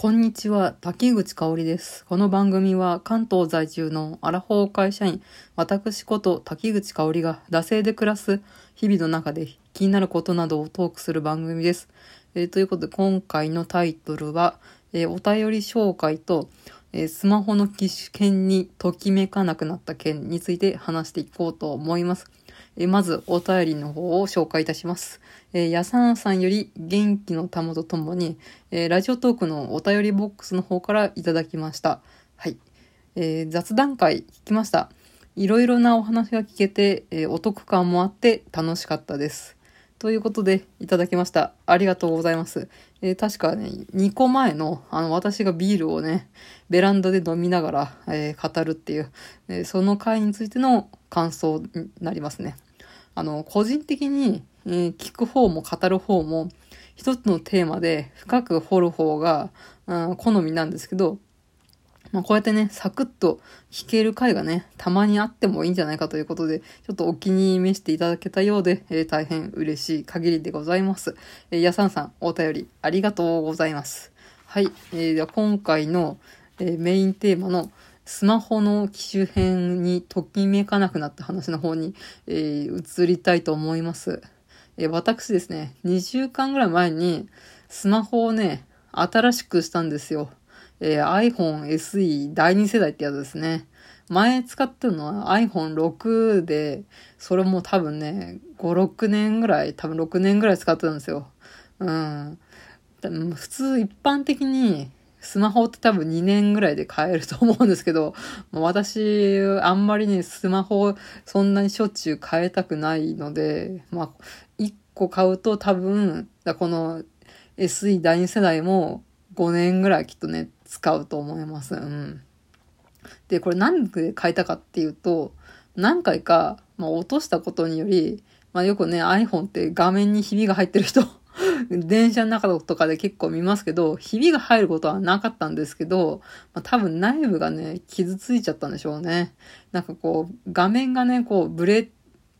こんにちは、滝口香織です。この番組は関東在住のアラフォー会社員、私こと滝口香織が惰性で暮らす日々の中で気になることなどをトークする番組です。えーということで今回のタイトルは、えーお便り紹介と、えースマホの機種券にときめかなくなった件について話していこうと思います。えまずお便りの方を紹介いたします。えーやさんさんより元気の玉とともに、えーラジオトークのお便りボックスの方からいただきました。はい。えー雑談会聞きました。いろいろなお話が聞けて、えーお得感もあって楽しかったです。ということで、いただきました。ありがとうございます。えー確かね、2個前の、あの、私がビールをね、ベランダで飲みながら、えー語るっていう、えーその回についての感想になりますね。あの、個人的に、えー聞く方も語る方も、一つのテーマで深く掘る方が、うん好みなんですけど、まあ、こうやってね、サクッと弾ける回がね、たまにあってもいいんじゃないかということで、ちょっとお気に召していただけたようで、えー大変嬉しい限りでございます。えーやさんさん、お便りありがとうございます。はい。えーでは今回の、えーメインテーマの、スマホの機種編にときめかなくなった話の方に、えー移りたいと思います。えー私ですね、2週間ぐらい前にスマホをね、新しくしたんですよ。えー iPhone SE 第2世代ってやつですね。前使ってるのは iPhone6 で、それも多分ね、5、6年ぐらい、多分6年ぐらい使ってたんですよ。うん。普通一般的にスマホって多分2年ぐらいで買えると思うんですけど、私、あんまりね、スマホそんなにしょっちゅう変えたくないので、まあ、1個買うと多分、この SE 第2世代も5年ぐらいきっとね、使うと思います。うん。で、これなんで変えたかっていうと、何回か、まあ、落としたことにより、まあ、よくね、iPhone って画面にひびが入ってる人、電車の中とかで結構見ますけど、ひびが入ることはなかったんですけど、まあ、多分内部がね、傷ついちゃったんでしょうね。なんかこう、画面がね、こう、ブレ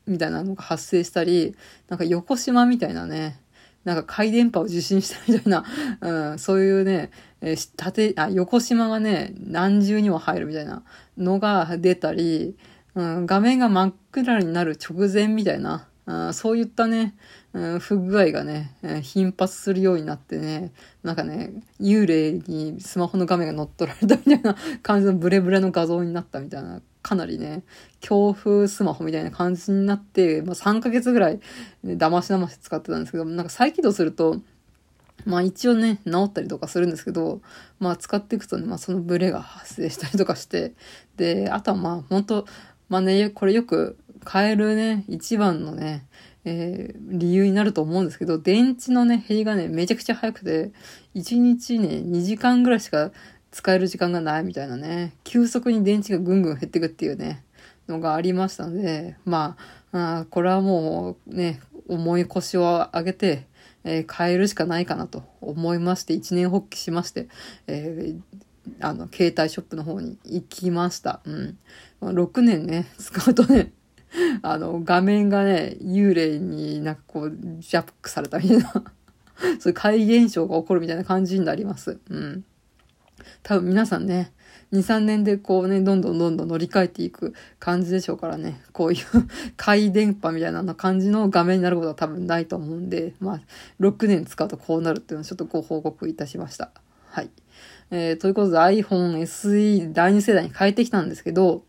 みたいなのが発生したり、なんか横島みたいなね、なんか回電波を受信したみたいな、うん、そういうね、えー縦、あ、横島がね、何重にも入るみたいなのが出たり、うん、画面が真っ暗になる直前みたいな、うん、そういったね、うん、不具合がね、頻発するようになってね、なんかね、幽霊にスマホの画面が乗っ取られたみたいな感じのブレブレの画像になったみたいな、かなりね、強風スマホみたいな感じになって、まあ、3ヶ月ぐらい、ね、だましだまし使ってたんですけど、なんか再起動すると、まあ一応ね、治ったりとかするんですけど、まあ使っていくとね、まあそのブレが発生したりとかして、で、あとはまあ本当まあね、これよく変えるね、一番のね、えー理由になると思うんですけど、電池のね、減りがね、めちゃくちゃ早くて、1日ね、2時間ぐらいしか使える時間がないみたいなね、急速に電池がぐんぐん減っていくっていうね、のがありましたので、まあ、あこれはもうね、重い腰を上げて、えー変えるしかないかなと思いまして、一年発起しまして、えーあの、携帯ショップの方に行きました。うん。ま6年ね、使うとね、あの、画面がね、幽霊になんかこう、ジャックされたみたいな、そういう怪現象が起こるみたいな感じになります。うん。多分皆さんね、2、3年でこうね、どんどんどんどん乗り換えていく感じでしょうからね、こういう 回電波みたいな感じの画面になることは多分ないと思うんで、まあ、6年使うとこうなるっていうのをちょっとご報告いたしました。はい。えー、ということで iPhone SE 第2世代に変えてきたんですけど、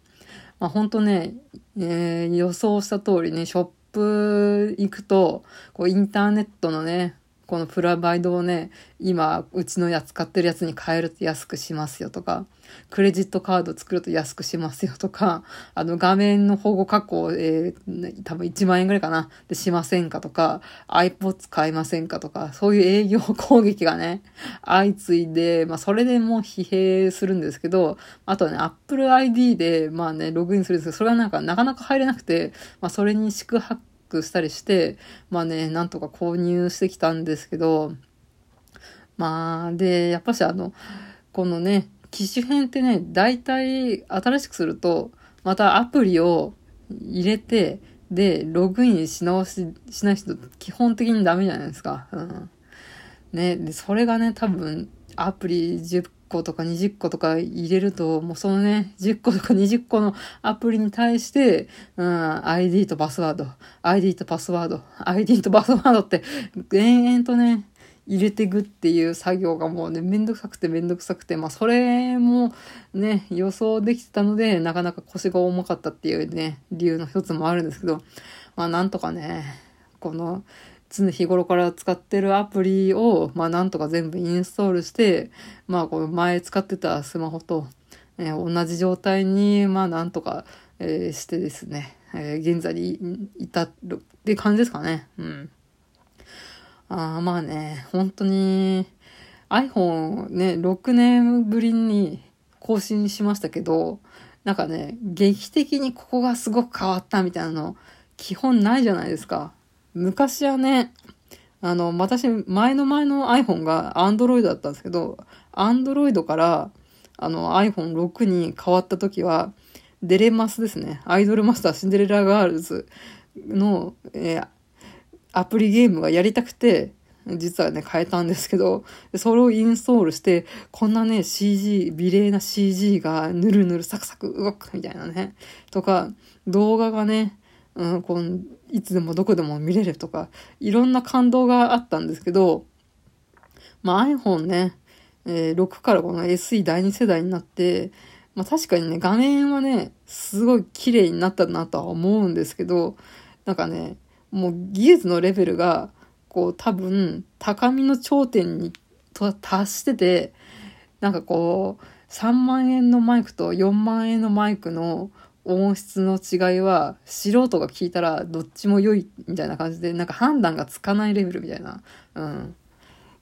まあ本当ね、えー予想した通りね、ショップ行くと、こうインターネットのね、このプラバイドをね、今、うちのやつ使ってるやつに変えると安くしますよとか、クレジットカード作ると安くしますよとか、あの画面の保護加工、えー多分1万円ぐらいかな、でしませんかとか、iPods 買いませんかとか、そういう営業攻撃がね、相次いで、まあそれでもう疲弊するんですけど、あとね、Apple ID で、まあね、ログインするんですけど、それがなんかなかなか入れなくて、まあそれに四苦八苦したりして、まあね、なんとか購入してきたんですけど、まあ、で、やっぱしあの、このね、機種編ってね、大体新しくすると、またアプリを入れて、で、ログインし直し、しない人、基本的にダメじゃないですか。うん。ね、で、それがね、多分、アプリ10個とか20個とか入れると、もうそのね、10個とか20個のアプリに対して、うん、ID とパスワード、ID とパスワード、ID とパスワードって、延々とね、入れていくっていう作業がもうね、めんどくさくてめんどくさくて、まあそれもね、予想できてたので、なかなか腰が重かったっていうね、理由の一つもあるんですけど、まあなんとかね、この、常日頃から使ってるアプリを、まあなんとか全部インストールして、まあこの前使ってたスマホと、えー、同じ状態に、まあなんとか、えー、してですね、えー、現在に至るって感じですかね。うん。あまあね、本当に iPhone ね、6年ぶりに更新しましたけど、なんかね、劇的にここがすごく変わったみたいなの、基本ないじゃないですか。昔はね、あの、私、前の前の iPhone が Android だったんですけど、Android から、あの iPhone6 に変わった時は、デレマスですね。アイドルマスターシンデレラガールズの、えー、アプリゲームがやりたくて、実はね、変えたんですけど、それをインストールして、こんなね、CG、美麗な CG がぬるぬるサクサク動くみたいなね。とか、動画がね、うん、こう、いつでもどこでも見れるとか、いろんな感動があったんですけど、まあ iPhone ね、えー、6からこの SE 第2世代になって、まあ確かにね、画面はね、すごい綺麗になったなとは思うんですけど、なんかね、もう技術のレベルが、こう多分高みの頂点に達してて、なんかこう、3万円のマイクと4万円のマイクの音質の違いは素人が聞いたらどっちも良いみたいな感じでなんか判断がつかないレベルみたいな、うん、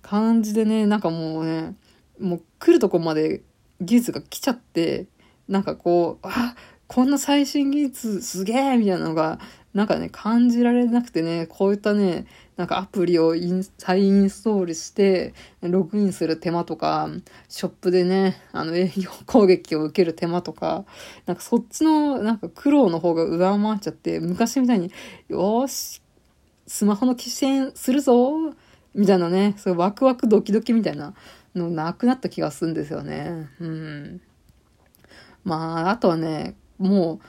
感じでねなんかもうねもう来るとこまで技術が来ちゃってなんかこうあこんな最新技術すげえみたいなのがなんかね、感じられなくてね、こういったね、なんかアプリをイン再インストールして、ログインする手間とか、ショップでね、あの営業攻撃を受ける手間とか、なんかそっちのなんか苦労の方が上回っちゃって、昔みたいに、よし、スマホの機種するぞみたいなね、そういうワクワクドキドキみたいなのなくなった気がするんですよね。うん。まあ、あとはね、もう、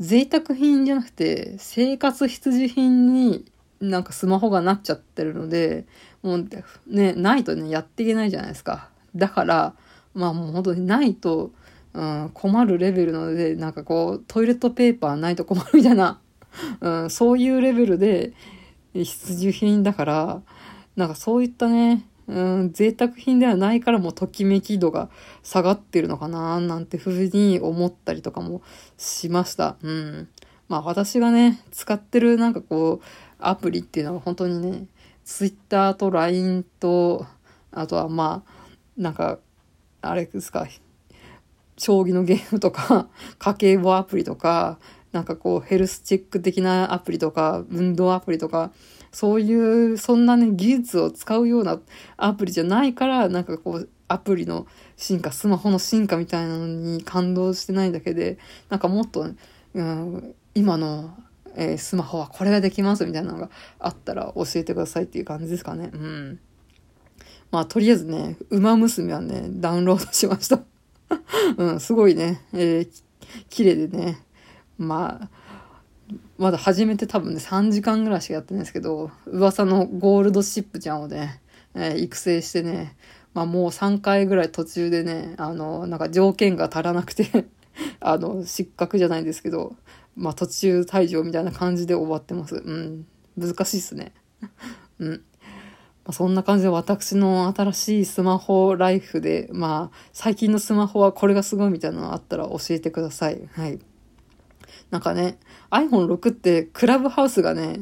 贅沢品じゃなくて、生活必需品になんかスマホがなっちゃってるので、もうね、ないとね、やっていけないじゃないですか。だから、まあもう本当にないと、うん、困るレベルなので、なんかこう、トイレットペーパーないと困るみたいな、うん、そういうレベルで必需品だから、なんかそういったね、うん、贅沢品ではないからもうときめき度が下がってるのかななんてふうに思ったりとかもしました。うん。まあ私がね、使ってるなんかこう、アプリっていうのは本当にね、Twitter と LINE と、あとはまあ、なんか、あれですか、将棋のゲームとか、家計簿アプリとか、なんかこうヘルスチェック的なアプリとか、運動アプリとか、そういう、そんなね、技術を使うようなアプリじゃないから、なんかこう、アプリの進化、スマホの進化みたいなのに感動してないだけで、なんかもっと、うん、今の、えー、スマホはこれができますみたいなのがあったら教えてくださいっていう感じですかね。うん。まあ、とりあえずね、馬娘はね、ダウンロードしました。うん、すごいね、えー、綺麗でね、まあ、まだ始めて多分ね、3時間ぐらいしかやってないんですけど、噂のゴールドシップちゃんをね、えー、育成してね、まあもう3回ぐらい途中でね、あの、なんか条件が足らなくて あの、失格じゃないですけど、まあ途中退場みたいな感じで終わってます。うん。難しいっすね。うん。ま、そんな感じで私の新しいスマホライフで、まあ、最近のスマホはこれがすごいみたいなのあったら教えてください。はい。なんかね、iPhone6 ってクラブハウスがね、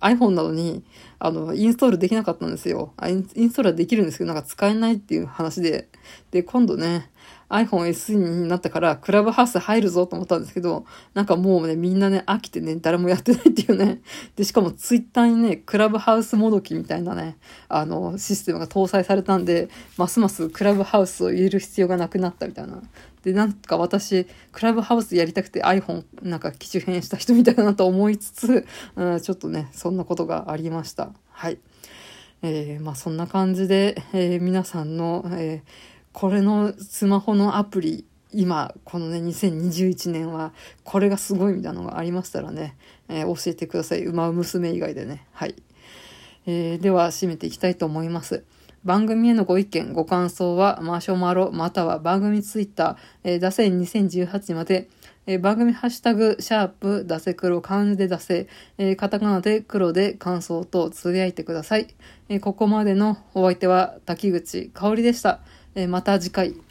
iPhone なのに、あの、インストールできなかったんですよ。インストールはできるんですけど、なんか使えないっていう話で。で、今度ね、iPhone SE になったから、クラブハウス入るぞと思ったんですけど、なんかもうね、みんなね、飽きてね、誰もやってないっていうね。で、しかもツイッターにね、クラブハウスもどきみたいなね、あの、システムが搭載されたんで、ますますクラブハウスを入れる必要がなくなったみたいな。で、なんか私、クラブハウスやりたくて iPhone なんか機種変した人みたいだなと思いつつ、うん、ちょっとね、そんなことがありました。はい。えー、まあそんな感じで、えー、皆さんの、えー、これのスマホのアプリ、今、このね、2021年は、これがすごいみたいなのがありましたらね、えー、教えてください。馬娘以外でね。はい。えー、では、締めていきたいと思います。番組へのご意見、ご感想は、マシュマロ、または番組ツイッター、えー、打線2018まで、えー、番組ハッシュタグ、シャープ、ダセ黒、漢字でダセ、えー、カタカナで黒で感想とつぶやいてください。えー、ここまでのお相手は滝口香織でした。えー、また次回。